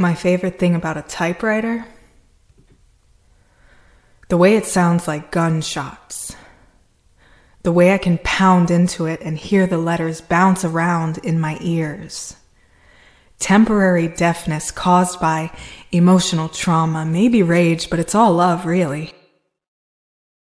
My favorite thing about a typewriter? The way it sounds like gunshots. The way I can pound into it and hear the letters bounce around in my ears. Temporary deafness caused by emotional trauma, maybe rage, but it's all love, really.